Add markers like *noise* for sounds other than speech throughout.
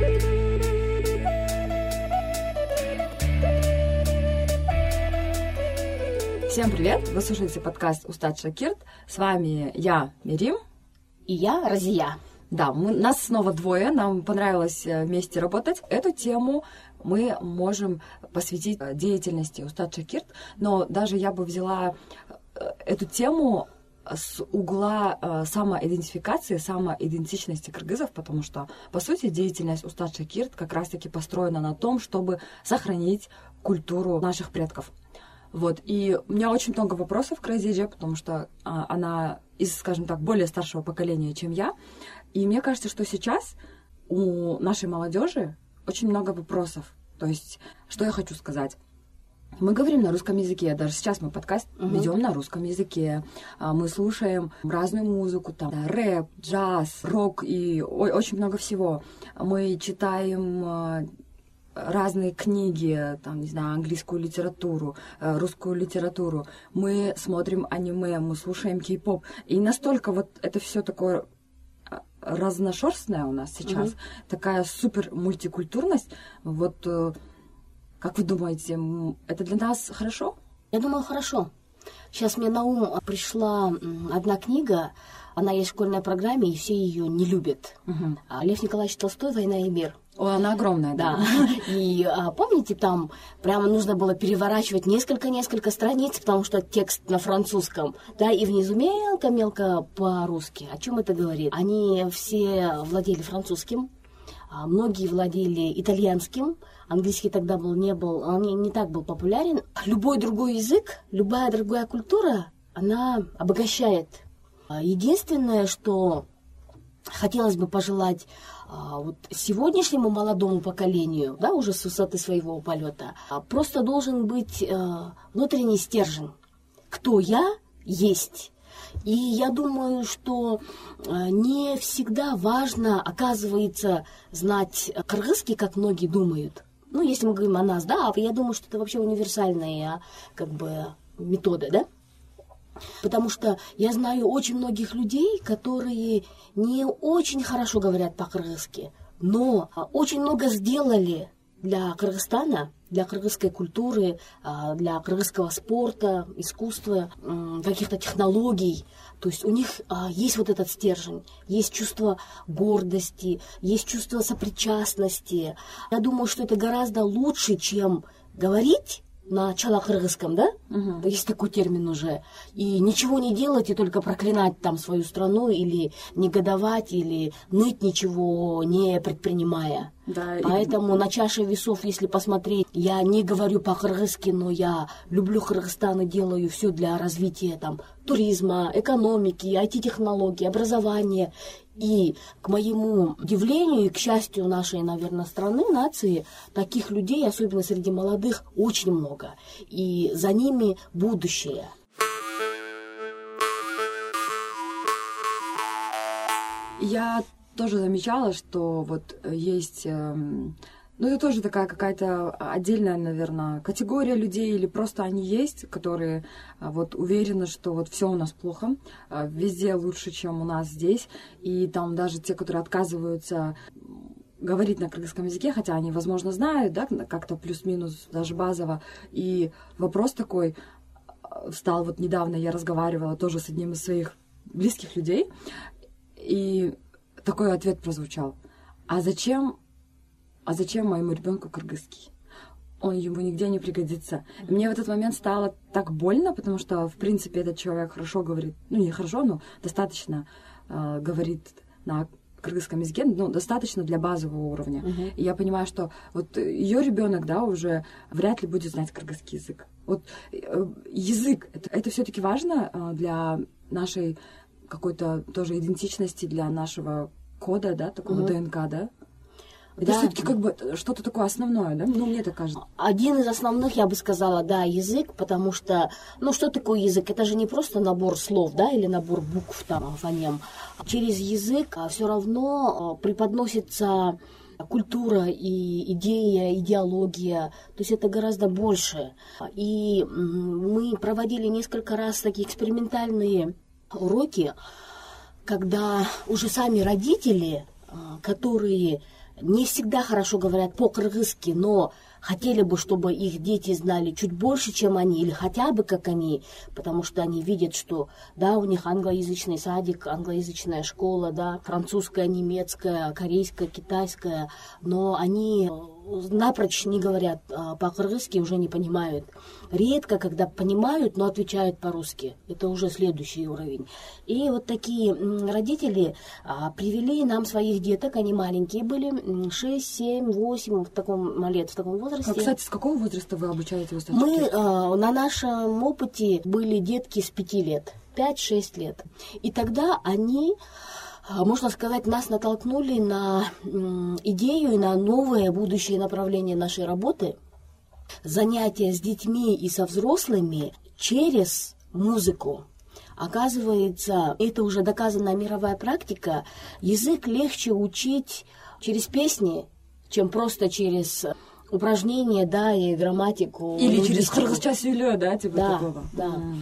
Всем привет! Вы слушаете подкаст «Устат Шакирт». С вами я, Мирим. И я, Разия. Да, мы, нас снова двое, нам понравилось э, вместе работать. Эту тему мы можем посвятить э, деятельности Устат Шакирт, но даже я бы взяла э, эту тему с угла самоидентификации, самоидентичности кыргызов, потому что, по сути, деятельность Устат Шакирт как раз-таки построена на том, чтобы сохранить культуру наших предков. Вот, и у меня очень много вопросов к Разиже, потому что а, она из, скажем так, более старшего поколения, чем я. И мне кажется, что сейчас у нашей молодежи очень много вопросов. То есть, что я хочу сказать? Мы говорим на русском языке, даже сейчас мы подкаст uh-huh. ведем на русском языке. А, мы слушаем разную музыку, там рэп, джаз, рок и очень много всего. Мы читаем а, разные книги, там, не знаю, английскую литературу, э, русскую литературу. Мы смотрим аниме, мы слушаем кей-поп. И настолько вот это все такое э, разношерстная у нас сейчас, угу. такая супер мультикультурность. Вот э, как вы думаете, это для нас хорошо? Я думаю, хорошо. Сейчас мне на ум пришла одна книга, она есть в школьной программе, и все ее не любят. Угу. Лев Николаевич Толстой «Война и мир». О, она огромная, да. да. И а, помните, там прямо нужно было переворачивать несколько-несколько страниц, потому что текст на французском, да, и внизу мелко-мелко по-русски. О чем это говорит? Они все владели французским, а многие владели итальянским, английский тогда был, не был, он не, не так был популярен. Любой другой язык, любая другая культура, она обогащает. А единственное, что хотелось бы пожелать а, вот сегодняшнему молодому поколению, да, уже с высоты своего полета, а, просто должен быть а, внутренний стержень. Кто я есть. И я думаю, что не всегда важно, оказывается, знать кыргызский, как многие думают. Ну, если мы говорим о нас, да, я думаю, что это вообще универсальная как бы метода, да? Потому что я знаю очень многих людей, которые не очень хорошо говорят по-кыргызски, но а, очень много сделали для Кыргызстана, для кыргызской культуры, а, для кыргызского спорта, искусства, каких-то технологий. То есть у них а, есть вот этот стержень, есть чувство гордости, есть чувство сопричастности. Я думаю, что это гораздо лучше, чем говорить на чалакыргызском, да? Угу. Есть такой термин уже. И ничего не делать и только проклинать там свою страну или негодовать, или ныть ничего не предпринимая. Да, Поэтому и... на чаше весов, если посмотреть, я не говорю по-кыргызски, но я люблю Кыргызстан и делаю все для развития там туризма, экономики, IT-технологий, образования. И к моему удивлению и к счастью нашей, наверное, страны, нации, таких людей, особенно среди молодых, очень много. И за ними будущее. Я тоже замечала, что вот есть эм, ну, это тоже такая какая-то отдельная, наверное, категория людей, или просто они есть, которые а, вот уверены, что вот все у нас плохо, а, везде лучше, чем у нас здесь. И там даже те, которые отказываются говорить на кыргызском языке, хотя они, возможно, знают, да, как-то плюс-минус, даже базово. И вопрос такой встал вот недавно, я разговаривала тоже с одним из своих близких людей, и такой ответ прозвучал. А зачем а зачем моему ребенку кыргызский? Он ему нигде не пригодится. И мне в этот момент стало так больно, потому что, в принципе, этот человек хорошо говорит, ну, не хорошо, но достаточно э, говорит на кыргызском языке, ну, достаточно для базового уровня. Uh-huh. И я понимаю, что вот ее ребенок, да, уже вряд ли будет знать кыргызский язык. Вот э, язык, это, это все-таки важно э, для нашей какой-то тоже идентичности, для нашего кода, да, такого uh-huh. ДНК, да? Это да. все-таки как бы что-то такое основное, да? Ну, мне так кажется. Один из основных, я бы сказала, да, язык, потому что, ну, что такое язык? Это же не просто набор слов, да, или набор букв там, фонем. Через язык а, все равно а, преподносится культура и идея, идеология, то есть это гораздо больше. И мы проводили несколько раз такие экспериментальные уроки, когда уже сами родители, а, которые не всегда хорошо говорят по-кыргызски, но хотели бы, чтобы их дети знали чуть больше, чем они, или хотя бы как они, потому что они видят, что, да, у них англоязычный садик, англоязычная школа, да, французская, немецкая, корейская, китайская, но они напрочь не говорят а, по-кыргызски, уже не понимают. Редко, когда понимают, но отвечают по-русски. Это уже следующий уровень. И вот такие родители а, привели нам своих деток, они маленькие были, 6, 7, 8, в таком лет, в таком возрасте. А, кстати, с какого возраста вы обучаете вас? Мы а, на нашем опыте были детки с 5 лет, 5-6 лет. И тогда они можно сказать, нас натолкнули на идею и на новое будущее направление нашей работы. Занятия с детьми и со взрослыми через музыку. Оказывается, это уже доказанная мировая практика. Язык легче учить через песни, чем просто через упражнения, да, и грамматику. Или через кыргызча да, типа да, такого. Да. Mm.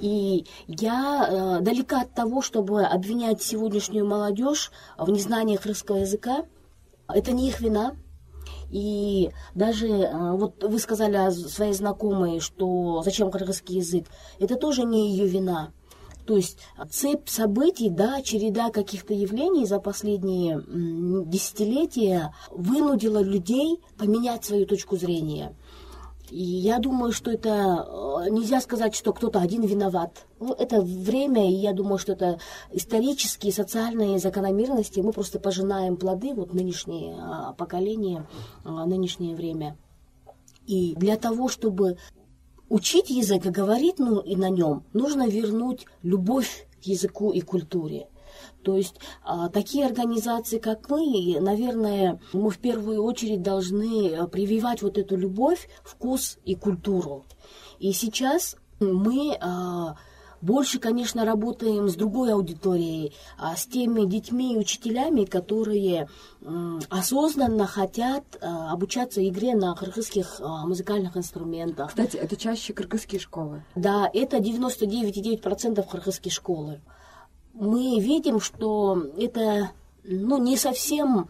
И я э, далека от того, чтобы обвинять сегодняшнюю молодежь в незнании русского языка. Это не их вина. И даже э, вот вы сказали о своей знакомой, что зачем кыргызский язык, это тоже не ее вина. То есть цепь событий, да, череда каких-то явлений за последние десятилетия вынудила людей поменять свою точку зрения. И я думаю, что это э, нельзя сказать, что кто-то один виноват. Ну, это время, и я думаю, что это исторические, социальные закономерности. Мы просто пожинаем плоды, вот нынешнее а, поколение, а, нынешнее время. И для того, чтобы Учить язык и говорить ну, и на нем нужно вернуть любовь к языку и культуре. То есть а, такие организации, как мы, наверное, мы в первую очередь должны а, прививать вот эту любовь, вкус и культуру. И сейчас мы а, больше, конечно, работаем с другой аудиторией, а с теми детьми и учителями, которые осознанно хотят а, обучаться игре на кыргызских а, музыкальных инструментах. Кстати, это чаще кыргызские школы? Да, это 99,9% кыргызские школы. Мы видим, что это ну, не совсем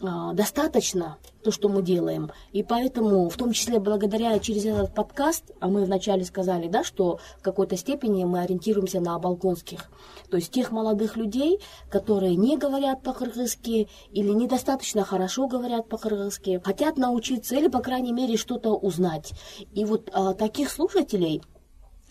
достаточно то, что мы делаем. И поэтому, в том числе благодаря через этот подкаст, а мы вначале сказали, да, что в какой-то степени мы ориентируемся на балконских. То есть тех молодых людей, которые не говорят по-кыргызски или недостаточно хорошо говорят по-кыргызски, хотят научиться или, по крайней мере, что-то узнать. И вот а, таких слушателей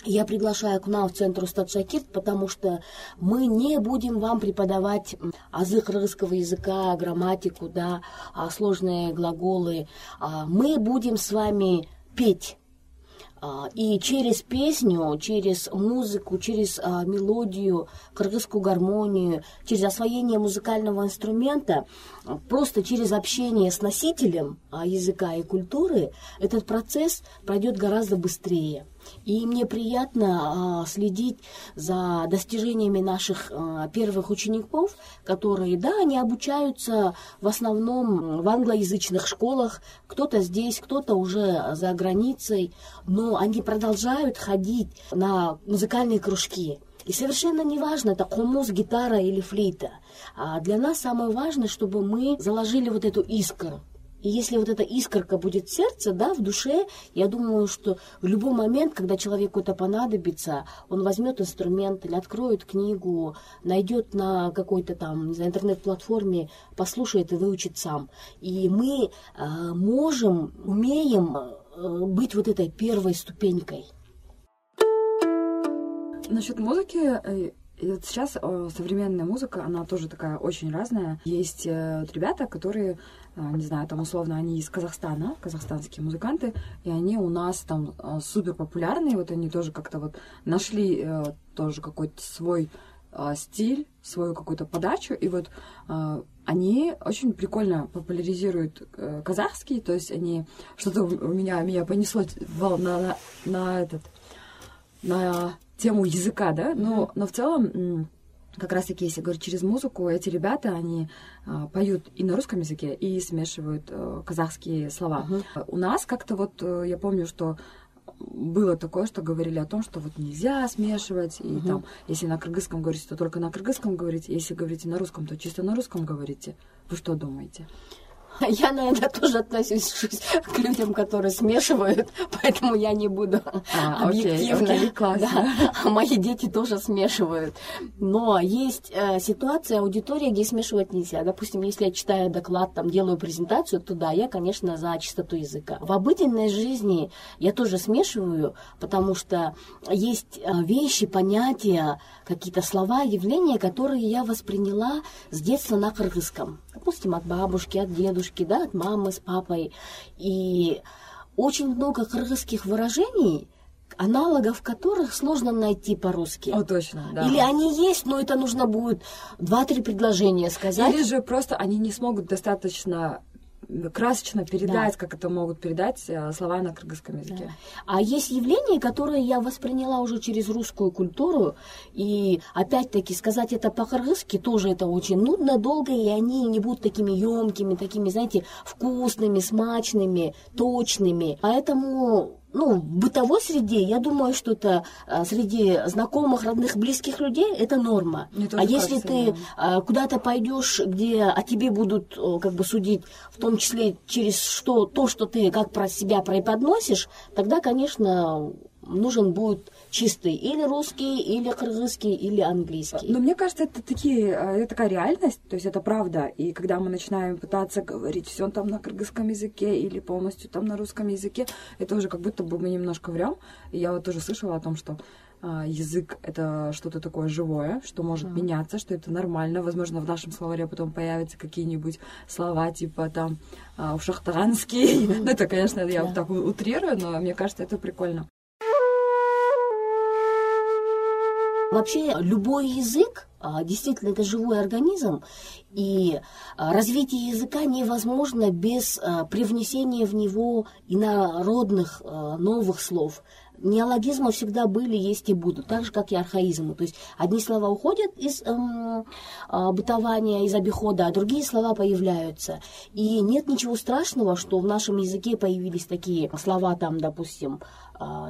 я приглашаю к нам в Центр Устат Шакирт, потому что мы не будем вам преподавать азы русского языка, грамматику, да, а сложные глаголы. А мы будем с вами петь. А, и через песню, через музыку, через мелодию, кыргызскую гармонию, через освоение музыкального инструмента, просто через общение с носителем языка и культуры, этот процесс пройдет гораздо быстрее. И мне приятно а, следить за достижениями наших а, первых учеников, которые, да, они обучаются в основном в англоязычных школах, кто-то здесь, кто-то уже за границей, но они продолжают ходить на музыкальные кружки. И совершенно не важно, это комус, гитара или флейта. А для нас самое важное, чтобы мы заложили вот эту искру. И если вот эта искорка будет в сердце, да, в душе, я думаю, что в любой момент, когда человеку это понадобится, он возьмет инструмент или откроет книгу, найдет на какой-то там, не интернет-платформе, послушает и выучит сам. И мы э, можем, умеем э, быть вот этой первой ступенькой. Насчет музыки э, и вот сейчас э, современная музыка, она тоже такая очень разная. Есть э, вот ребята, которые, э, не знаю, там условно, они из Казахстана, казахстанские музыканты, и они у нас там супер популярные, вот они тоже как-то вот нашли тоже какой-то свой стиль, свою какую-то подачу, и вот они очень прикольно популяризируют казахский, то есть они что-то у меня меня понесло на, на, на этот на тему языка, да, но, но в целом как раз-таки, если говорить через музыку, эти ребята, они а, поют и на русском языке, и смешивают а, казахские слова. Uh-huh. У нас как-то вот, э, я помню, что было такое, что говорили о том, что вот нельзя смешивать, и uh-huh. там, если на кыргызском говорите, то только на кыргызском говорите, если говорите на русском, то чисто на русском говорите. Вы что думаете? *laughs* Я, наверное, тоже отношусь к людям, которые смешивают, *laughs* поэтому я не буду а, объективно. Окей, окей. Да. Мои дети тоже смешивают. Но есть э, ситуация, аудитория, где смешивать нельзя. Допустим, если я читаю доклад, там, делаю презентацию, то да, я, конечно, за чистоту языка. В обыденной жизни я тоже смешиваю, потому что есть э, вещи, понятия, какие-то слова, явления, которые я восприняла с детства на кыргызском. Допустим, от бабушки, от дедушки, да, от мамы с папой. И очень много кыргызских выражений, аналогов которых сложно найти по-русски. О, точно, да. Или они есть, но это нужно будет два-три предложения сказать. Или же просто они не смогут достаточно красочно передать, да. как это могут передать э, слова на кыргызском языке. Да. А есть явления, которые я восприняла уже через русскую культуру, и опять-таки сказать это по-кыргызски тоже это очень нудно, долго, и они не будут такими емкими, такими, знаете, вкусными, смачными, точными. Поэтому ну, в бытовой среде, я думаю, что это а, среди знакомых, родных, близких людей это норма. А если кажется, ты да. куда-то пойдешь, где о тебе будут как бы судить, в том числе через что, то, что ты как про себя преподносишь, тогда, конечно, нужен будет чистый или русский, или кыргызский, или английский. Но мне кажется, это, такие, э, это такая реальность, то есть это правда. И когда мы начинаем пытаться говорить все там на кыргызском языке или полностью там на русском языке, это уже как будто бы мы немножко врем. И я вот тоже слышала о том, что а, язык это что-то такое живое, что может mm. меняться, что это нормально. Возможно, в нашем словаре потом появятся какие-нибудь слова типа там а, ушахтаганский. Mm. *laughs* ну, это, конечно, я вот так утрирую, но мне кажется, это прикольно. Вообще любой язык а, действительно это живой организм, и а, развитие языка невозможно без а, привнесения в него инородных новых слов. Неологизмы всегда были, есть и будут, так же, как и архаизмы. То есть одни слова уходят из эм, бытования, из обихода, а другие слова появляются. И нет ничего страшного, что в нашем языке появились такие слова, там, допустим,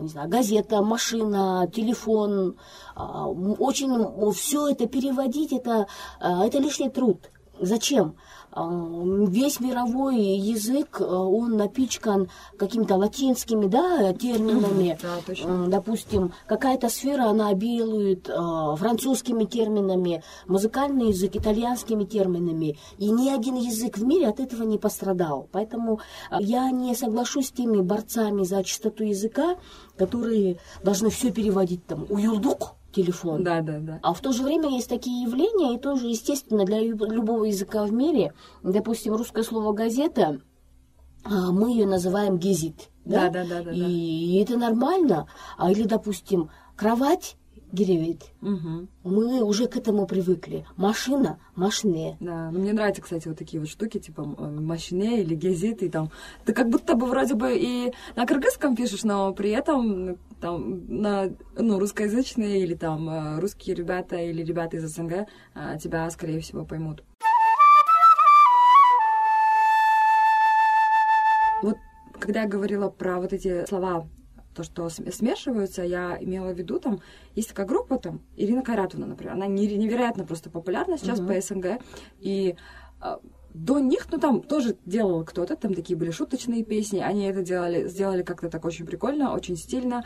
не знаю, газета, машина, телефон. А, очень все это переводить, это, а, это лишний труд. Зачем? Весь мировой язык, он напичкан какими-то латинскими да, терминами. Да, Допустим, какая-то сфера, она обилует французскими терминами, музыкальный язык итальянскими терминами. И ни один язык в мире от этого не пострадал. Поэтому я не соглашусь с теми борцами за чистоту языка, которые должны все переводить там. Уюлдук, телефон. Да, да, да. А в то же время есть такие явления, и тоже, естественно, для любого языка в мире, допустим, русское слово «газета», а, мы ее называем «гезит». Да, да, да, да. И, и это нормально. А или, допустим, кровать гиревит. Угу. Мы уже к этому привыкли. Машина, машине. Да, ну мне нравятся, кстати, вот такие вот штуки, типа машине или гезит, и там ты как будто бы вроде бы и на кыргызском пишешь, но при этом там на ну, русскоязычные или там э, русские ребята или ребята из СНГ э, тебя, скорее всего, поймут. Вот когда я говорила про вот эти слова то, что смешиваются, я имела в виду, там, есть такая группа, там, Ирина Кайратовна, например, она невероятно просто популярна сейчас uh-huh. по СНГ, и а, до них, ну, там тоже делал кто-то, там такие были шуточные песни, они это делали, сделали как-то так очень прикольно, очень стильно,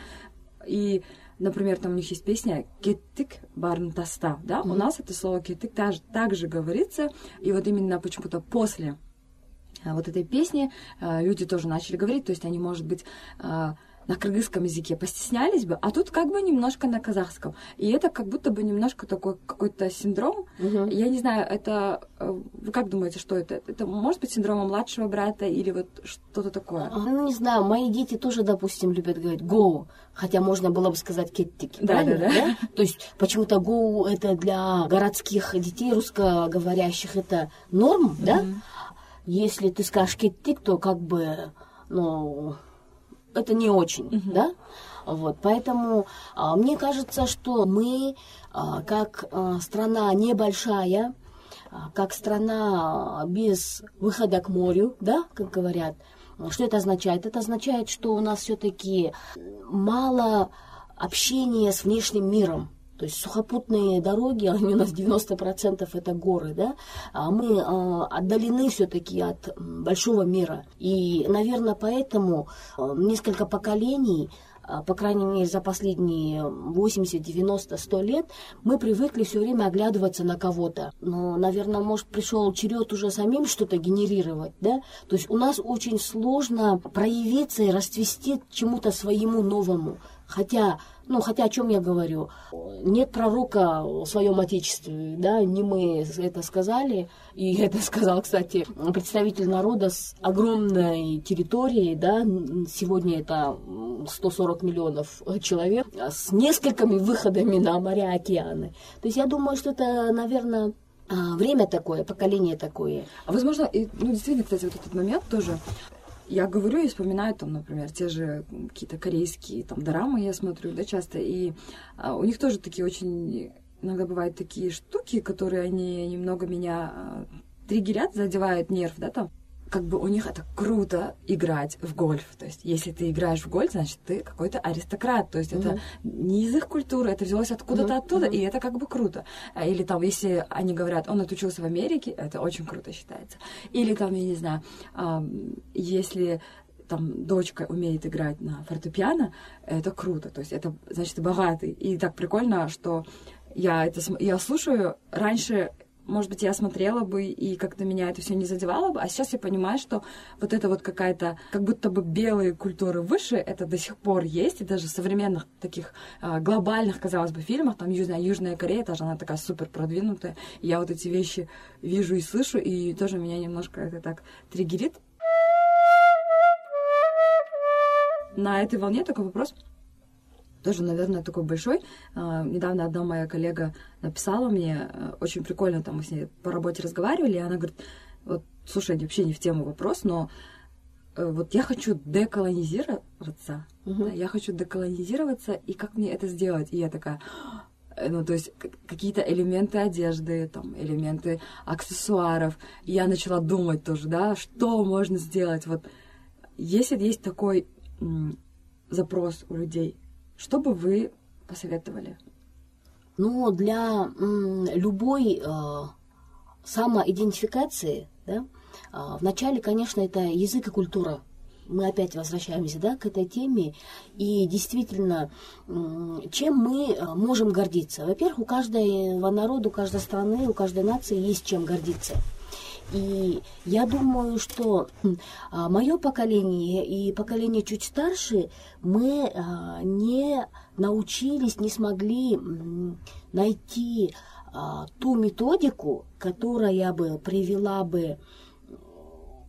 и Например, там у них есть песня «Кеттик барнтаста», да? Mm-hmm. У нас это слово «кеттик» также, также говорится, и вот именно почему-то после а, вот этой песни а, люди тоже начали говорить, то есть они, может быть, на кыргызском языке постеснялись бы, а тут как бы немножко на казахском. И это как будто бы немножко такой какой-то синдром. Угу. Я не знаю, это... Э, вы как думаете, что это? Это может быть синдромом младшего брата или вот что-то такое? Ну, не знаю, мои дети тоже, допустим, любят говорить «go», хотя можно было бы сказать «кеттики», да, да, да, да. То есть почему-то «go» — это для городских детей, русскоговорящих, это норм, угу. да? Если ты скажешь «кеттик», то как бы, ну это не очень, mm-hmm. да? Вот, поэтому а, мне кажется, что мы, а, как а, страна небольшая, а, как страна без выхода к морю, да, как говорят, что это означает? Это означает, что у нас все-таки мало общения с внешним миром. То есть сухопутные дороги, они у нас 90% это горы, да, а мы э, отдалены все-таки от большого мира. И, наверное, поэтому э, несколько поколений а, по крайней мере, за последние 80, 90, 100 лет, мы привыкли все время оглядываться на кого-то. Но, наверное, может, пришел черед уже самим что-то генерировать, да? То есть у нас очень сложно проявиться и расцвести чему-то своему новому. Хотя ну, хотя о чем я говорю? Нет пророка в своем отечестве, да, не мы это сказали, и *laughs* это сказал, кстати, представитель народа с огромной территорией, да, сегодня это 140 миллионов человек, с несколькими выходами на моря, океаны. То есть я думаю, что это, наверное, а, время такое, поколение такое. А возможно, ну, действительно, кстати, вот этот момент тоже я говорю и вспоминаю там, например, те же какие-то корейские там дорамы я смотрю, да, часто, и а, у них тоже такие очень иногда бывают такие штуки, которые они немного меня а, триггерят, задевают нерв, да, там как бы у них это круто играть в гольф. То есть, если ты играешь в гольф, значит, ты какой-то аристократ. То есть, mm-hmm. это не из их культуры, это взялось откуда-то mm-hmm. оттуда, mm-hmm. и это как бы круто. А, или там, если они говорят, он отучился в Америке, это очень круто считается. Или там, я не знаю, если там дочка умеет играть на фортепиано, это круто. То есть, это, значит, богатый. И так прикольно, что я это я слушаю. Раньше может быть, я смотрела бы, и как-то меня это все не задевало бы, а сейчас я понимаю, что вот это вот какая-то, как будто бы белые культуры выше, это до сих пор есть, и даже в современных таких э, глобальных, казалось бы, фильмах, там Южная, Южная Корея, тоже она такая супер продвинутая, я вот эти вещи вижу и слышу, и тоже меня немножко это так триггерит. На этой волне такой вопрос тоже, наверное, такой большой. А, недавно одна моя коллега написала мне, э, очень прикольно, там мы с ней по работе разговаривали, и она говорит, вот, слушай, вообще не в тему вопрос, но э, вот я хочу деколонизироваться, угу. да, я хочу деколонизироваться, и как мне это сделать? И я такая, э, ну, то есть какие-то элементы одежды, там, элементы аксессуаров. И я начала думать тоже, да, что можно сделать. Вот если есть такой м, запрос у людей, что бы вы посоветовали? Ну, для любой э, самоидентификации, да, э, вначале, конечно, это язык и культура. Мы опять возвращаемся да, к этой теме. И действительно, чем мы можем гордиться? Во-первых, у каждого народа, у каждой страны, у каждой нации есть чем гордиться. И я думаю, что а, мое поколение и поколение чуть старше, мы а, не научились, не смогли найти а, ту методику, которая бы привела бы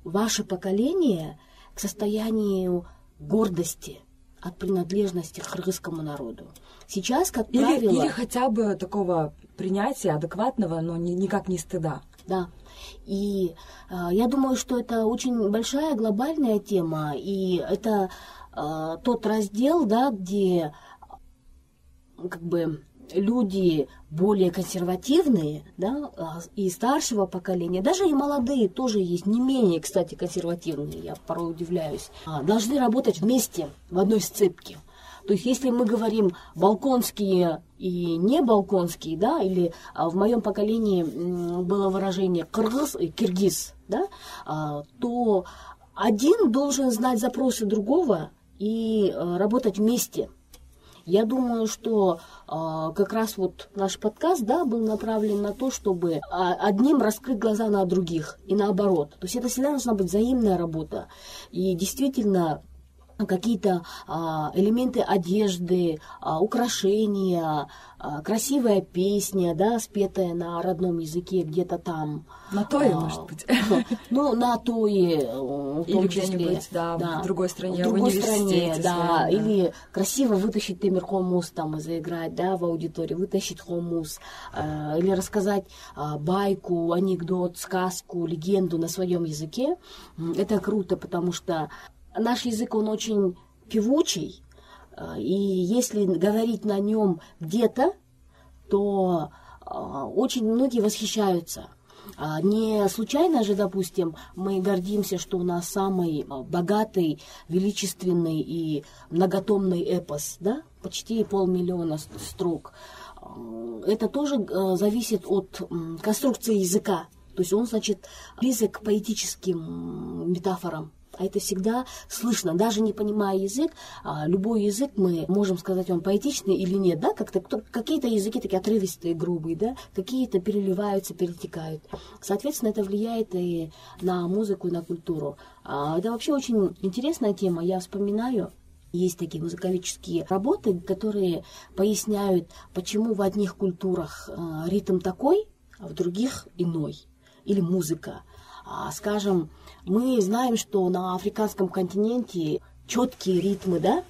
ваше поколение к состоянию гордости от принадлежности к кыргызскому народу. Сейчас, как или, правило... Или хотя бы такого принятия адекватного, но ни, никак не стыда. Да, и э, я думаю, что это очень большая глобальная тема, и это э, тот раздел, да, где как бы люди более консервативные, да, и старшего поколения, даже и молодые тоже есть, не менее, кстати, консервативные, я порой удивляюсь, должны работать вместе в одной сцепке. То есть, если мы говорим балконские и не балконские, да, или а, в моем поколении было выражение кыргыз и киргиз, да, а, то один должен знать запросы другого и а, работать вместе. Я думаю, что э, как раз вот наш подкаст, да, был направлен на то, чтобы одним раскрыть глаза на других и наоборот. То есть это всегда должна быть взаимная работа. И действительно, какие-то а, элементы одежды, а, украшения, а, красивая песня, да, спетая на родном языке где-то там. На тое, а, может быть. *laughs* Ну, на тое, э, в том или числе. Да, да, в другой стране, в другой стране, да, своем, или красиво вытащить Темир Хомус там и заиграть, да, в аудитории, вытащить Хомус, или рассказать байку, анекдот, сказку, легенду на своем языке. Это круто, потому что наш язык, он очень певучий, э, и если говорить на нем где-то, то э, очень многие восхищаются. А не случайно же, допустим, мы гордимся, что у нас самый э, богатый, величественный и многотомный эпос, да, почти полмиллиона строк. это тоже зависит от конструкции языка. То есть он, значит, близок к поэтическим метафорам. А это всегда слышно, даже не понимая язык, а любой язык мы можем сказать, он поэтичный или нет, да, как-то какие-то языки такие отрывистые, грубые, да, какие-то переливаются, перетекают. Соответственно, это влияет и на музыку, и на культуру. А это вообще очень интересная тема. Я вспоминаю, есть такие музыковические работы, которые поясняют, почему в одних культурах э, ритм такой, а в других иной или музыка. А, скажем, мы знаем, что на африканском континенте четкие ритмы, да,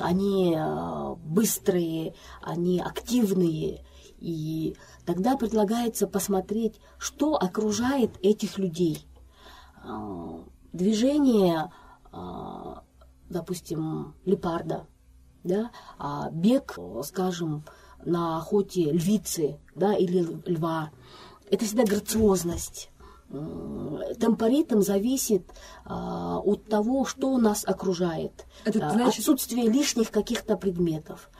они а, быстрые, они активные, и тогда предлагается посмотреть, что окружает этих людей. А, движение, допустим, лепарда, да, бег, скажем, на охоте львицы, да, или льва, это всегда грациозность. Темпоритм зависит а, от того, что нас окружает. Это, значит... Отсутствие лишних каких-то предметов.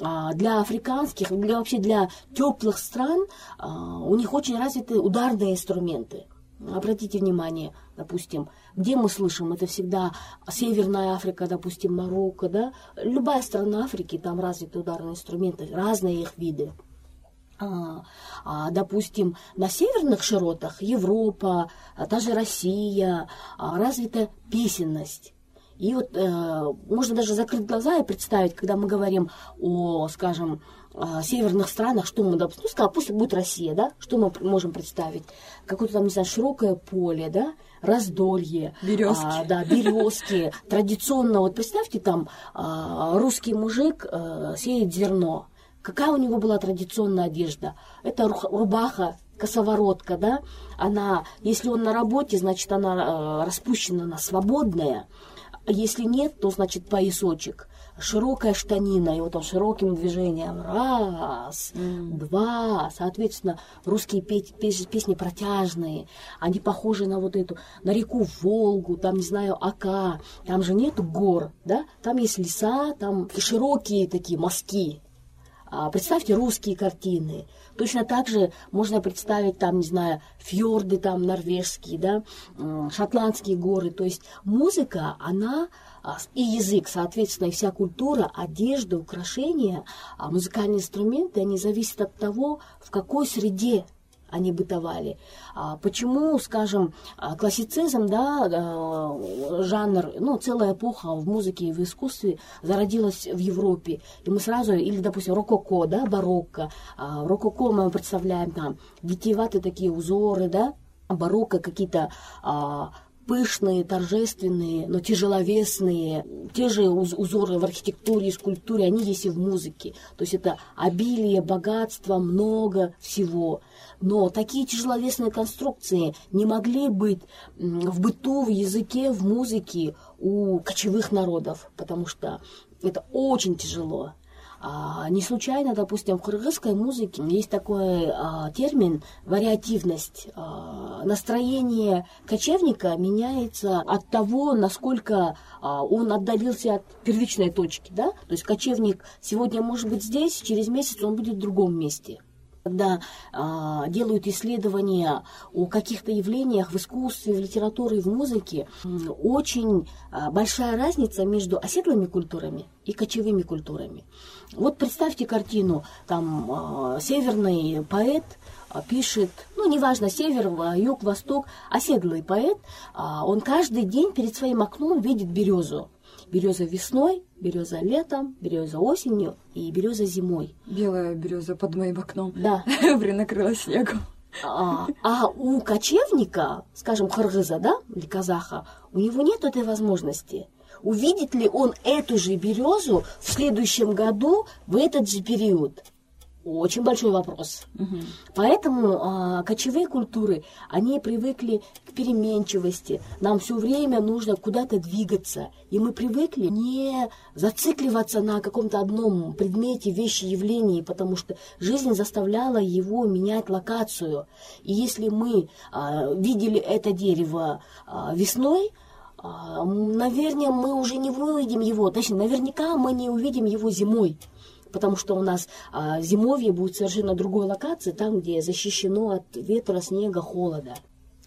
А, для африканских, для вообще для теплых стран а, у них очень развиты ударные инструменты. Обратите внимание, допустим, где мы слышим, это всегда Северная Африка, допустим, Марокко, да? Любая страна Африки, там развиты ударные инструменты, разные их виды. А, а, допустим, на северных широтах Европа, а, та же Россия, развита песенность. И вот э, можно даже закрыть глаза и представить, когда мы говорим о, скажем, э, северных странах, что мы, допустим, ну, сказал, пусть будет Россия, да, что мы можем представить? Какое-то там, не знаю, широкое поле, да, раздолье. Березки. А, да, березки. Традиционно, вот представьте, там русский мужик а, сеет зерно, Какая у него была традиционная одежда? Это рубаха, косоворотка, да? Она, если он на работе, значит, она э, распущена, она свободная. Если нет, то, значит, поясочек. Широкая штанина, и вот он широким движением. Раз, mm. два. Соответственно, русские петь, песни, песни протяжные. Они похожи на вот эту, на реку Волгу, там, не знаю, Ака. Там же нету гор, да? Там есть леса, там широкие такие мазки представьте русские картины. Точно так же можно представить там, не знаю, фьорды там норвежские, да, шотландские горы. То есть музыка, она а, и язык, соответственно, и вся культура, одежда, украшения, а музыкальные инструменты, они зависят от того, в какой среде они бытовали. А почему, скажем, а, классицизм, да, а, жанр, ну, целая эпоха в музыке и в искусстве зародилась в Европе. И мы сразу, или, допустим, рококо, да, барокко. Рококо мы представляем там витиеватые такие узоры, да, барокко какие-то пышные, торжественные, но тяжеловесные. Те же узоры в архитектуре и скульптуре, они есть и в музыке. То есть это обилие, богатство, много всего. Но такие тяжеловесные конструкции не могли быть в быту, в языке, в музыке у кочевых народов, потому что это очень тяжело. А, не случайно, допустим, в кыргызской музыке есть такой а, термин вариативность. А, настроение кочевника меняется от того, насколько а, он отдалился от первичной точки. Да? То есть кочевник сегодня может быть здесь, через месяц он будет в другом месте когда а, делают исследования о каких-то явлениях в искусстве, в литературе, в музыке, очень а, большая разница между оседлыми культурами и кочевыми культурами. Вот представьте картину, там а, северный поэт а, пишет, ну, неважно, север, юг, восток, оседлый поэт, а, он каждый день перед своим окном видит березу. Береза весной, береза летом, береза осенью и береза зимой. Белая береза под моим окном. Да. *laughs* Принакрыла снегом. А, а у кочевника, скажем, кыргыза, да, или казаха, у него нет этой возможности. Увидит ли он эту же березу в следующем году в этот же период? Очень большой вопрос. Угу. Поэтому а, кочевые культуры, они привыкли к переменчивости. Нам все время нужно куда-то двигаться. И мы привыкли не зацикливаться на каком-то одном предмете, вещи, явлении, потому что жизнь заставляла его менять локацию. И если мы а, видели это дерево а, весной, а, наверное, мы уже не увидим его. Точнее, наверняка мы не увидим его зимой. Потому что у нас а, зимовье будет совершенно другой локации, там, где защищено от ветра, снега, холода.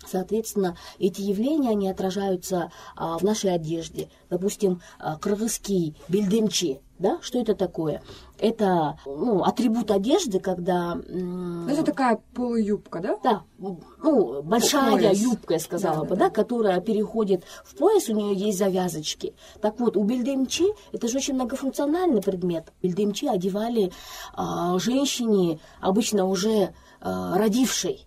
Соответственно, эти явления, они отражаются а, в нашей одежде. Допустим, а, кыргызский бельдемчи, да, что это такое? Это ну, атрибут одежды, когда... м, Это такая полуюбка, да? да, ну, большая Пояс. юбка, я сказала Да, бы, да, да, которая переходит в пояс, у нее есть завязочки. Так вот, у бельдемчи это же очень многофункциональный предмет. Бельдемчи одевали а, женщине, обычно уже а, родившей,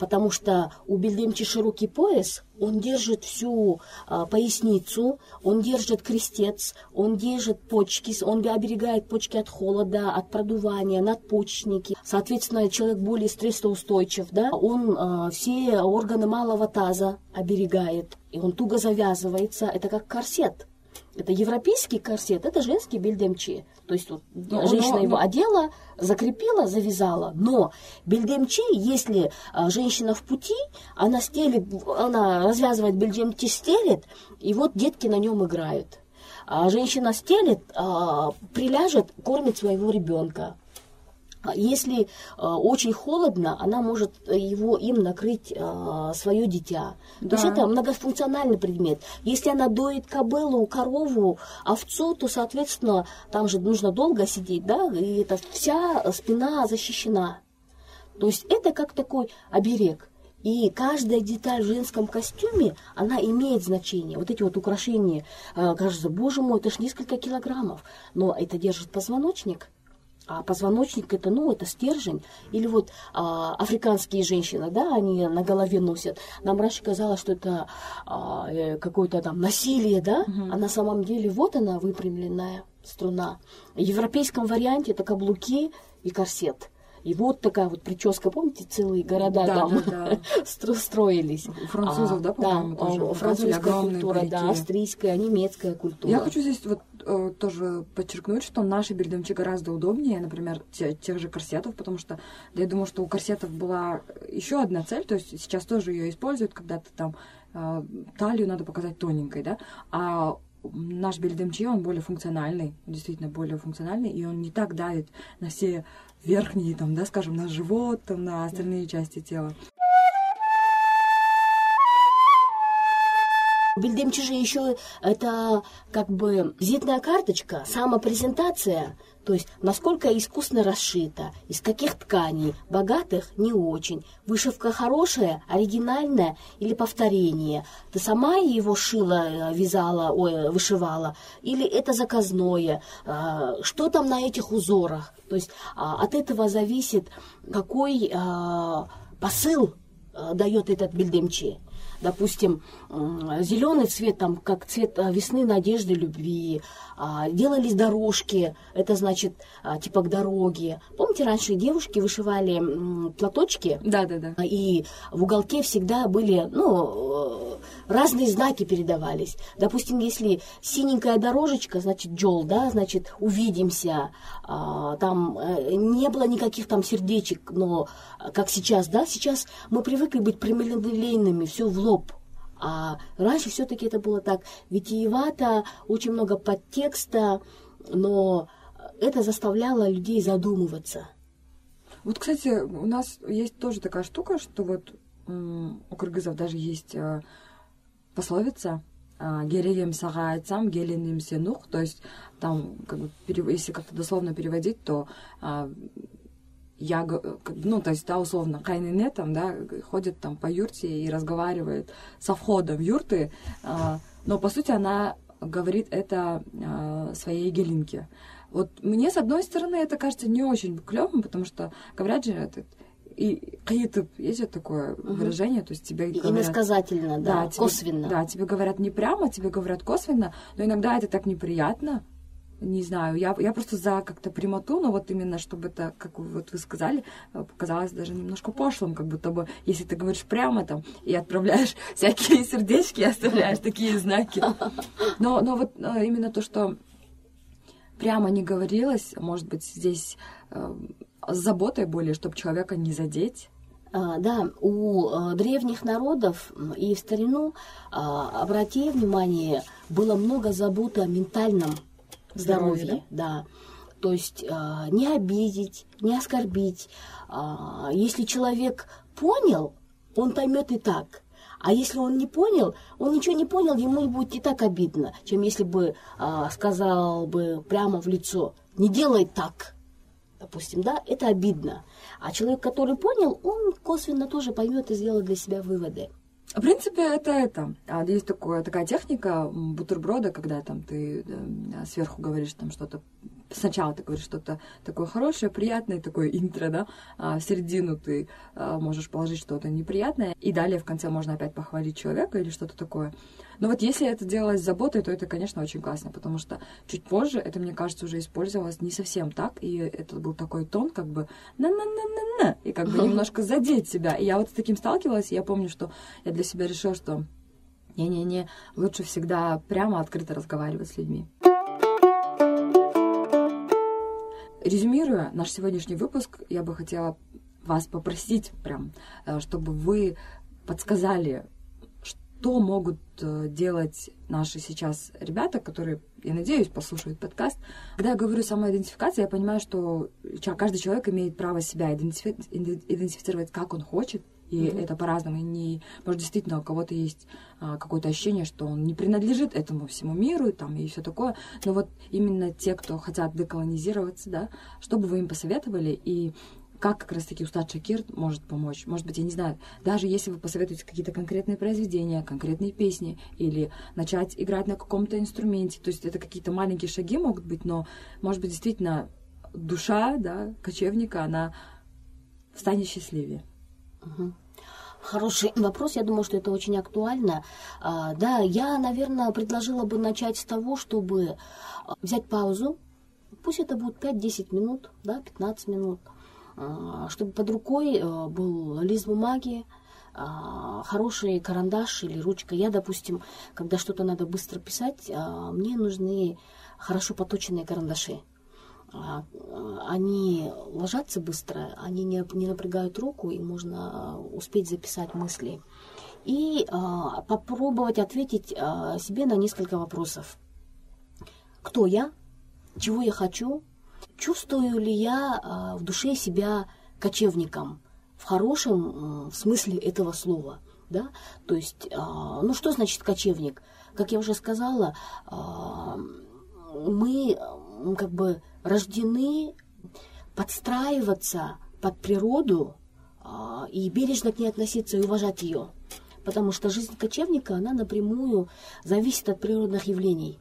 потому что у бельдемчи широкий пояс, он держит всю а, поясницу, он держит крестец, он держит почки, он оберегает почки от холода, от продувания, надпочечники. Соответственно, человек более стрессоустойчив, да, он а, все органы малого таза оберегает, и он туго завязывается, это как корсет. Это европейский корсет, это женский бельдемчи. То есть вот, Но- женщина но- его но- одела, закрепила, завязала. Но бельдемчи, если а, женщина в пути, она стелит, она развязывает бельдемчи, стелит, и вот детки на нем играют. А женщина стелит, а, приляжет, кормит своего ребенка. А Если а, очень холодно, она может его им накрыть свое дитя. То есть Да. это многофункциональный предмет. Если она доит кобылу, корову, овцу, то, соответственно, там же нужно долго сидеть, да, и это вся спина защищена. То есть это как такой оберег. И каждая деталь в женском костюме, она имеет значение. Вот эти вот украшения, кажется, боже мой, это ж несколько килограммов. Но это держит позвоночник. А позвоночник это, ну, это стержень. Или вот а, африканские женщины, да, они на голове носят. Нам раньше казалось, что это а, э, какое-то там насилие, да, а на самом деле вот она выпрямленная струна. В европейском варианте это каблуки и корсет. И вот такая вот прическа, помните, целые города Да, там да, да. *laughs* стро- строились. У французов, да, по-моему, да, тоже а, французская культура, парики. да, австрийская, немецкая культура. Я хочу здесь вот э, тоже подчеркнуть, что наши бельдемчи гораздо удобнее, например, те- тех же корсетов, потому что да, я думаю, что у корсетов была еще одна цель, то есть сейчас тоже ее используют, когда ты там э, талию надо показать тоненькой, да, а наш бельдемчи, он более функциональный, действительно более функциональный, и он не так давит на все верхние, там, да, скажем, на живот, там, на остальные части тела. Бельдемчи же еще это как бы визитная карточка, самопрезентация, то есть насколько искусно расшито, из каких тканей, богатых не очень, вышивка хорошая, оригинальная или повторение. Ты сама его шила, э, вязала, ой, вышивала, или это заказное, а, что там на этих узорах. То есть а, от этого зависит, какой а, посыл а, дает этот бельдемчи допустим, зеленый цвет, там, как цвет а, весны, надежды, любви. А, Делались дорожки, это значит, а, типа к дороге. Помните, раньше девушки вышивали платочки, Да-да-да. и в уголке всегда были, ну, э, разные знаки передавались. Допустим, если синенькая дорожечка, значит, джол, да, значит, увидимся. А, Там э, не было никаких там сердечек, но э, как сейчас, да, сейчас мы привыкли быть прямолинейными, все в лоб. А раньше все-таки это было так витиевато, очень много подтекста, но это заставляло людей задумываться. Вот, кстати, у нас есть тоже такая штука, что вот у кыргызов даже есть э, пословица а, «Геревем сага айтсам, геленим сенух», то есть там, как бы, если как-то дословно переводить, то а, я, ну, то есть, да, условно, Кайнене там, да, ходит там по юрте и разговаривает со входа в юрты, а, но, по сути, она говорит это а, своей гелинке. Вот мне, с одной стороны, это кажется не очень клевым, потому что, говорят же, это, и каитып, есть же такое выражение, то есть тебе И говорят... иносказательно, да, тебе- косвенно. Да, тебе говорят не прямо, тебе говорят косвенно, но иногда это так неприятно. Не знаю, я, я просто за как-то прямоту, но вот именно, чтобы это, как вы- вот вы сказали, э, показалось даже немножко пошлым, как будто бы, если ты говоришь прямо там и отправляешь *laughs* всякие сердечки, оставляешь такие знаки. *laughs* Но, но вот э, именно то, что прямо не говорилось, может быть, здесь э, с заботой более, чтобы человека не задеть. А, да, у э, древних народов и в старину, а, обрати внимание, было много заботы о ментальном Здоровье, здоровье. да. То есть э, не обидеть, не оскорбить. Э, если человек понял, он поймет и так. А если он не понял, он ничего не понял, ему будет и так обидно, чем если бы э, сказал бы прямо в лицо, не делай так, допустим, да, это обидно. А человек, который понял, он косвенно тоже поймет и сделает для себя выводы. В принципе, это это. А, есть такое, такая техника бутерброда, когда там ты сверху говоришь там что-то сначала ты говоришь что-то такое хорошее, приятное, такое интро, да, а в середину ты а, можешь положить что-то неприятное, и далее в конце можно опять похвалить человека или что-то такое. Но вот если это делалось с заботой, то это, конечно, очень классно, потому что чуть позже это, мне кажется, уже использовалось не совсем так, и это был такой тон, как бы на-на-на-на-на, и как бы немножко задеть себя. И я вот с таким сталкивалась, и я помню, что я для себя решила, что не-не-не, лучше всегда прямо открыто разговаривать с людьми. Резюмируя наш сегодняшний выпуск, я бы хотела вас попросить прям, э, чтобы вы подсказали, что могут э, делать наши сейчас ребята, которые, я надеюсь, послушают подкаст. Когда я говорю самоидентификация, я понимаю, что каждый человек имеет право себя идентифицировать, как он хочет, и mm-hmm. это по-разному. Не, может, действительно, у кого-то есть а, какое-то ощущение, что он не принадлежит этому всему миру и, там, и все такое. Но вот именно те, кто хотят деколонизироваться, да, что бы вы им посоветовали, и как как раз-таки устат Шакир может помочь. Может быть, я не знаю, даже если вы посоветуете какие-то конкретные произведения, конкретные песни, или начать играть на каком-то инструменте, то есть это какие-то маленькие шаги могут быть, но, может быть, действительно, душа, да, кочевника, она станет счастливее. Угу. Хороший вопрос, я думаю, что это очень актуально. А, да, я, наверное, предложила бы начать с того, чтобы а, взять паузу, пусть это будет 5-10 минут, да, 15 минут, чтобы под рукой а, был лист бумаги, а, хороший карандаш или ручка. Я, допустим, когда что-то надо быстро писать, а, мне нужны хорошо поточенные карандаши. А, они ложатся быстро, они не, не напрягают руку, и можно успеть записать мысли. И а, попробовать ответить а, себе на несколько вопросов. Кто я? Чего я хочу? Чувствую ли я а, в душе себя кочевником? В хорошем смысле этого слова. Да? То есть, а, ну что значит кочевник? Как я уже сказала, а, мы как бы рождены подстраиваться под природу и бережно к ней относиться и уважать ее. Потому что жизнь кочевника, она напрямую зависит от природных явлений.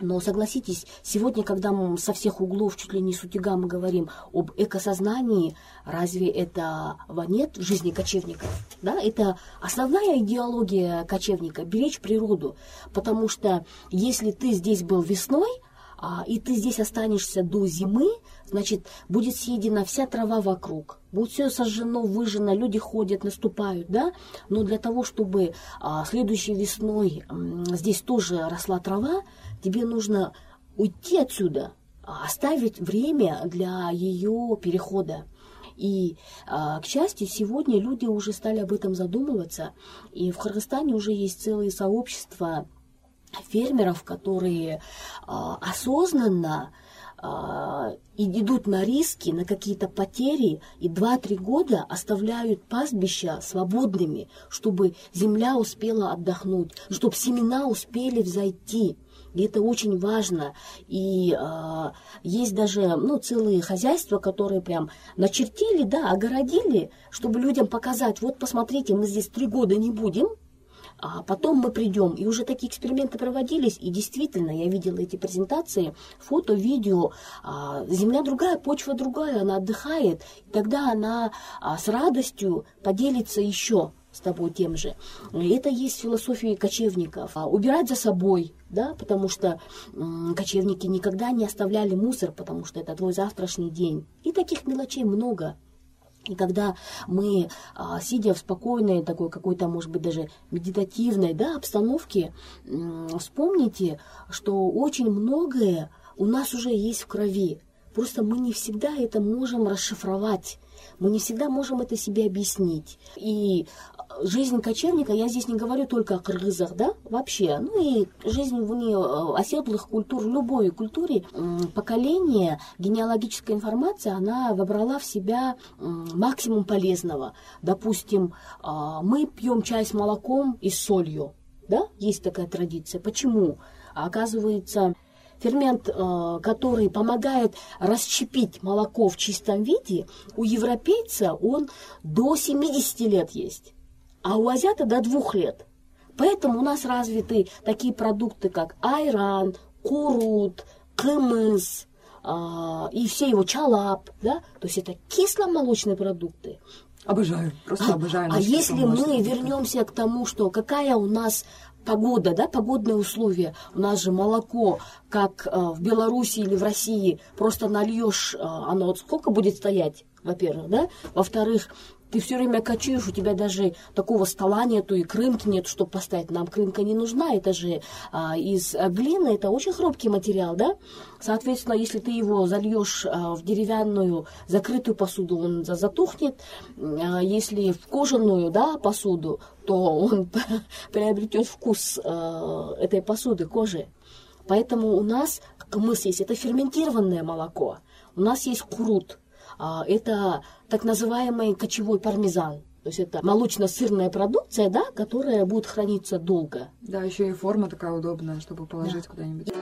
Но согласитесь, сегодня, когда мы со всех углов, чуть ли не с утюга, мы говорим об экосознании, разве этого нет в жизни кочевников? Да? Это основная идеология кочевника – беречь природу. Потому что если ты здесь был весной – а, и ты здесь останешься до зимы, значит, будет съедена вся трава вокруг, будет все сожжено, выжжено, люди ходят, наступают, да, но для того, чтобы а, следующей весной здесь тоже росла трава, тебе нужно уйти отсюда, а, оставить время для ее перехода. И, а, к счастью, сегодня люди уже стали об этом задумываться, и в Кыргызстане уже есть целые сообщества фермеров, которые а, осознанно а, идут на риски, на какие-то потери, и 2-3 года оставляют пастбища свободными, чтобы земля успела отдохнуть, чтобы семена успели взойти. И это очень важно. И э, есть даже ну, целые хозяйства, которые прям начертили, да, огородили, чтобы людям показать, вот посмотрите, мы здесь три года не будем, а потом мы придем. И уже такие эксперименты проводились, и действительно, я видела эти презентации, фото, видео, а, земля другая, почва другая, она отдыхает, и тогда она а, с радостью поделится еще с тобой тем же. Это есть философия кочевников. А, убирать за собой, да, потому что кочевники никогда не оставляли мусор, потому что это твой завтрашний день. И таких мелочей много. И когда мы, а, сидя в спокойной такой какой-то, может быть, даже медитативной да, обстановке, вспомните, что очень многое у нас уже есть в крови. Просто мы не всегда это можем расшифровать. Мы не всегда можем это себе объяснить. И жизнь кочевника, я здесь не говорю только о кыргызах, да, вообще, ну и жизнь вне э, оседлых культур, в любой культуре, поколение, генеалогическая информация, она вобрала в себя максимум полезного. Допустим, а, мы пьем чай с молоком и солью, да, есть такая традиция. Почему? Оказывается, фермент, э, который помогает расщепить молоко в чистом виде, у европейца он до 70 лет есть а у азиата до двух лет. Поэтому у нас развиты такие продукты, как айран, курут, кымыз, а, и все его чалап, да, то есть это кисломолочные продукты. Обожаю, просто обожаю. А, а если мы вернемся к тому, что какая у нас погода, да, погодные условия. У нас же молоко, как э, в Беларуси или в России, просто нальешь, э, оно вот сколько будет стоять, во-первых, да? Во-вторых, ты все время качаешь, у тебя даже такого стола нету и крынки нет, чтобы поставить. Нам крынка не нужна, это же а, из глины, это очень хрупкий материал, да? Соответственно, если ты его зальешь а, в деревянную закрытую посуду, он затухнет. А, если в кожаную, да, посуду, то он *laughs* приобретет вкус а, этой посуды, кожи. Поэтому у нас, как мы есть, это ферментированное молоко. У нас есть крут. А, это так называемый кочевой пармезан. То есть это молочно-сырная продукция, да, которая будет храниться долго. Да, еще и форма такая удобная, чтобы положить да. куда-нибудь.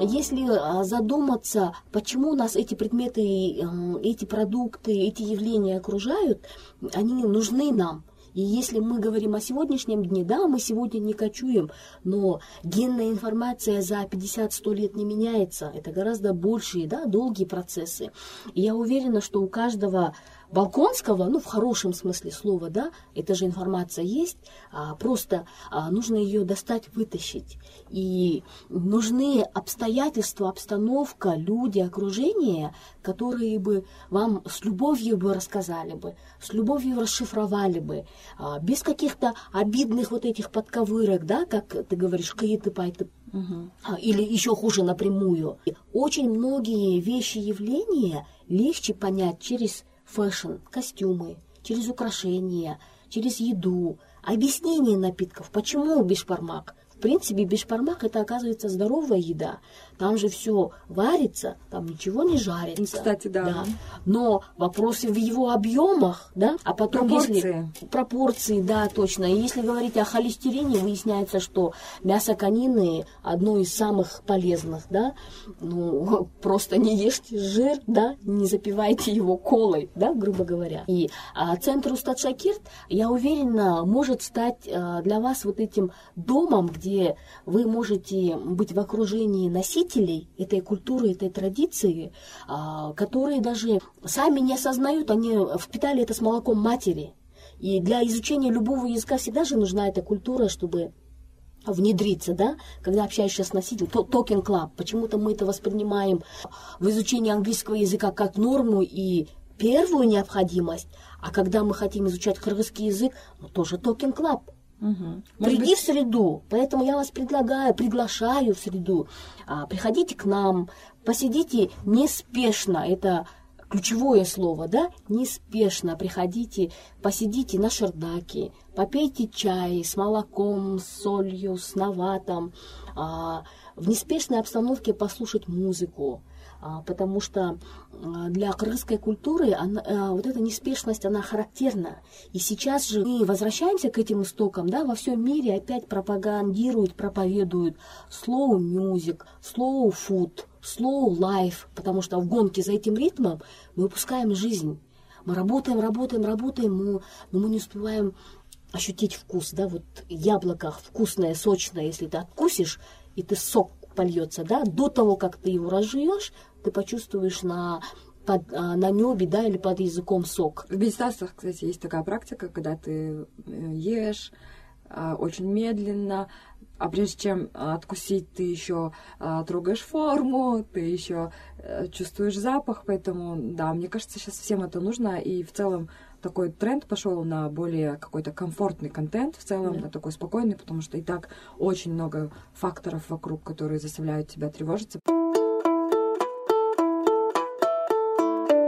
Если а, задуматься, почему нас эти предметы, э, эти продукты, эти явления окружают, они нужны нам. И если мы говорим о сегодняшнем дне, да, мы сегодня не кочуем, но генная информация за 50-100 лет не меняется. Это гораздо большие, да, долгие процессы. И я уверена, что у каждого Балконского, ну, в хорошем смысле слова, да, эта же информация есть, а, просто а, нужно ее достать, вытащить. И нужны обстоятельства, обстановка, люди, окружение, которые бы вам с любовью бы рассказали бы, с любовью расшифровали бы, а, без каких-то обидных вот этих подковырок, да, как ты говоришь, кыйытып айтып Угу. Или еще хуже напрямую. Очень многие вещи, явления легче понять через fashion, костюмы, через украшения, через еду, объяснение напитков, почему бешпармак, в принципе, бешпармак это оказывается здоровая еда. Там же все варится, там ничего не жарится. Кстати, да. да. Но вопросы в его объемах, да, а потом пропорции. если пропорции, да, точно. И если говорить о холестерине, выясняется, что мясо конины одно из самых полезных, да. Ну, *laughs* просто не ешьте жир, да, не запивайте его колой, да, грубо говоря. И а, центр Устат-Шакирт, я уверена, может стать а, для вас вот этим домом, где где вы можете быть в окружении носителей этой культуры, этой традиции, а, которые даже сами не осознают, они впитали это с молоком матери. И для изучения любого языка всегда же нужна эта культура, чтобы внедриться, да, когда общаешься с носителем, токен клаб, почему-то мы это воспринимаем в изучении английского языка как норму и первую необходимость, а когда мы хотим изучать кыргызский язык, ну, тоже токен клаб. Угу. Приди быть... в среду. Поэтому я вас предлагаю, приглашаю в среду. А, приходите к нам, посидите неспешно. Это ключевое слово, да? Неспешно приходите, посидите на шердаке, попейте чай с молоком, с солью, с наватом. А, в неспешной обстановке послушать музыку. А, потому что а, для крымской культуры она, а, вот эта неспешность, она характерна. И сейчас же мы возвращаемся к этим истокам, да, во всем мире опять пропагандируют, проповедуют slow music, slow food, slow life, потому что в гонке за этим ритмом мы упускаем жизнь. Мы работаем, работаем, работаем, но мы не успеваем ощутить вкус, да, вот яблоко вкусное, сочное, если ты откусишь, и ты сок польется, да, до того, как ты его разжуешь, ты почувствуешь на под, а, на небе, да, или под языком сок. В медитациях, кстати, есть такая практика, когда ты э, ешь а, очень медленно, а прежде чем откусить, ты еще а, трогаешь форму, ты еще э, чувствуешь запах, поэтому, да, мне кажется, сейчас всем это нужно, и в целом такой тренд пошел на более какой-то комфортный контент в целом, да. на такой спокойный, потому что и так очень много факторов вокруг, которые заставляют тебя тревожиться.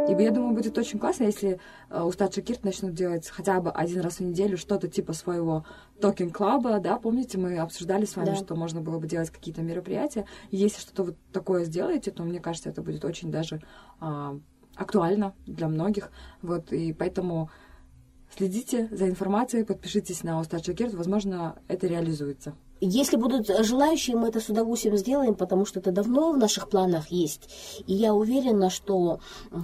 И я думаю, будет очень классно, если э, Устат Шакирт начнут делать хотя бы один раз в неделю что-то типа своего токинг клаба, да, помните, мы обсуждали с вами, да. что можно было бы делать какие-то мероприятия. И если что-то вот такое сделаете, то мне кажется, это будет очень даже а, актуально для многих. Вот, и поэтому следите за информацией, подпишитесь на Устат Шакирт, возможно, это реализуется. Если будут желающие, мы это с удовольствием сделаем, потому что это давно в наших планах есть. И я уверена, что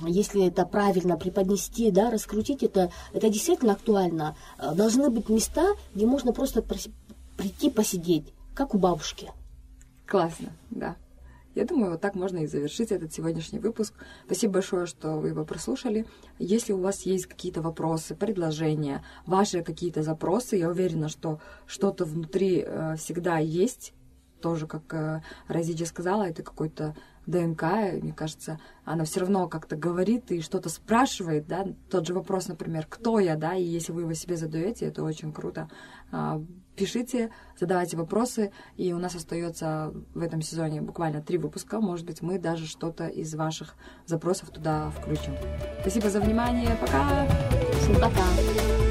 если это правильно преподнести, да, раскрутить это, это действительно актуально. Э, должны быть места, где можно просто прийти посидеть, как у бабушки. Классно, да. Я думаю, вот так можно и завершить этот сегодняшний выпуск. Спасибо большое, что вы его прослушали. Если у вас есть какие-то вопросы, предложения, ваши какие-то запросы, я уверена, что что-то внутри э, всегда есть. Тоже, как э, сказала, это какой-то ДНК, мне кажется, она все равно как-то говорит и что-то спрашивает, да, тот же вопрос, например, кто я, да, и если вы его себе задаете, это очень круто. Пишите, задавайте вопросы, и у нас остается в этом сезоне буквально три выпуска, может быть, мы даже что-то из ваших запросов туда включим. Спасибо за внимание, пока! Пока!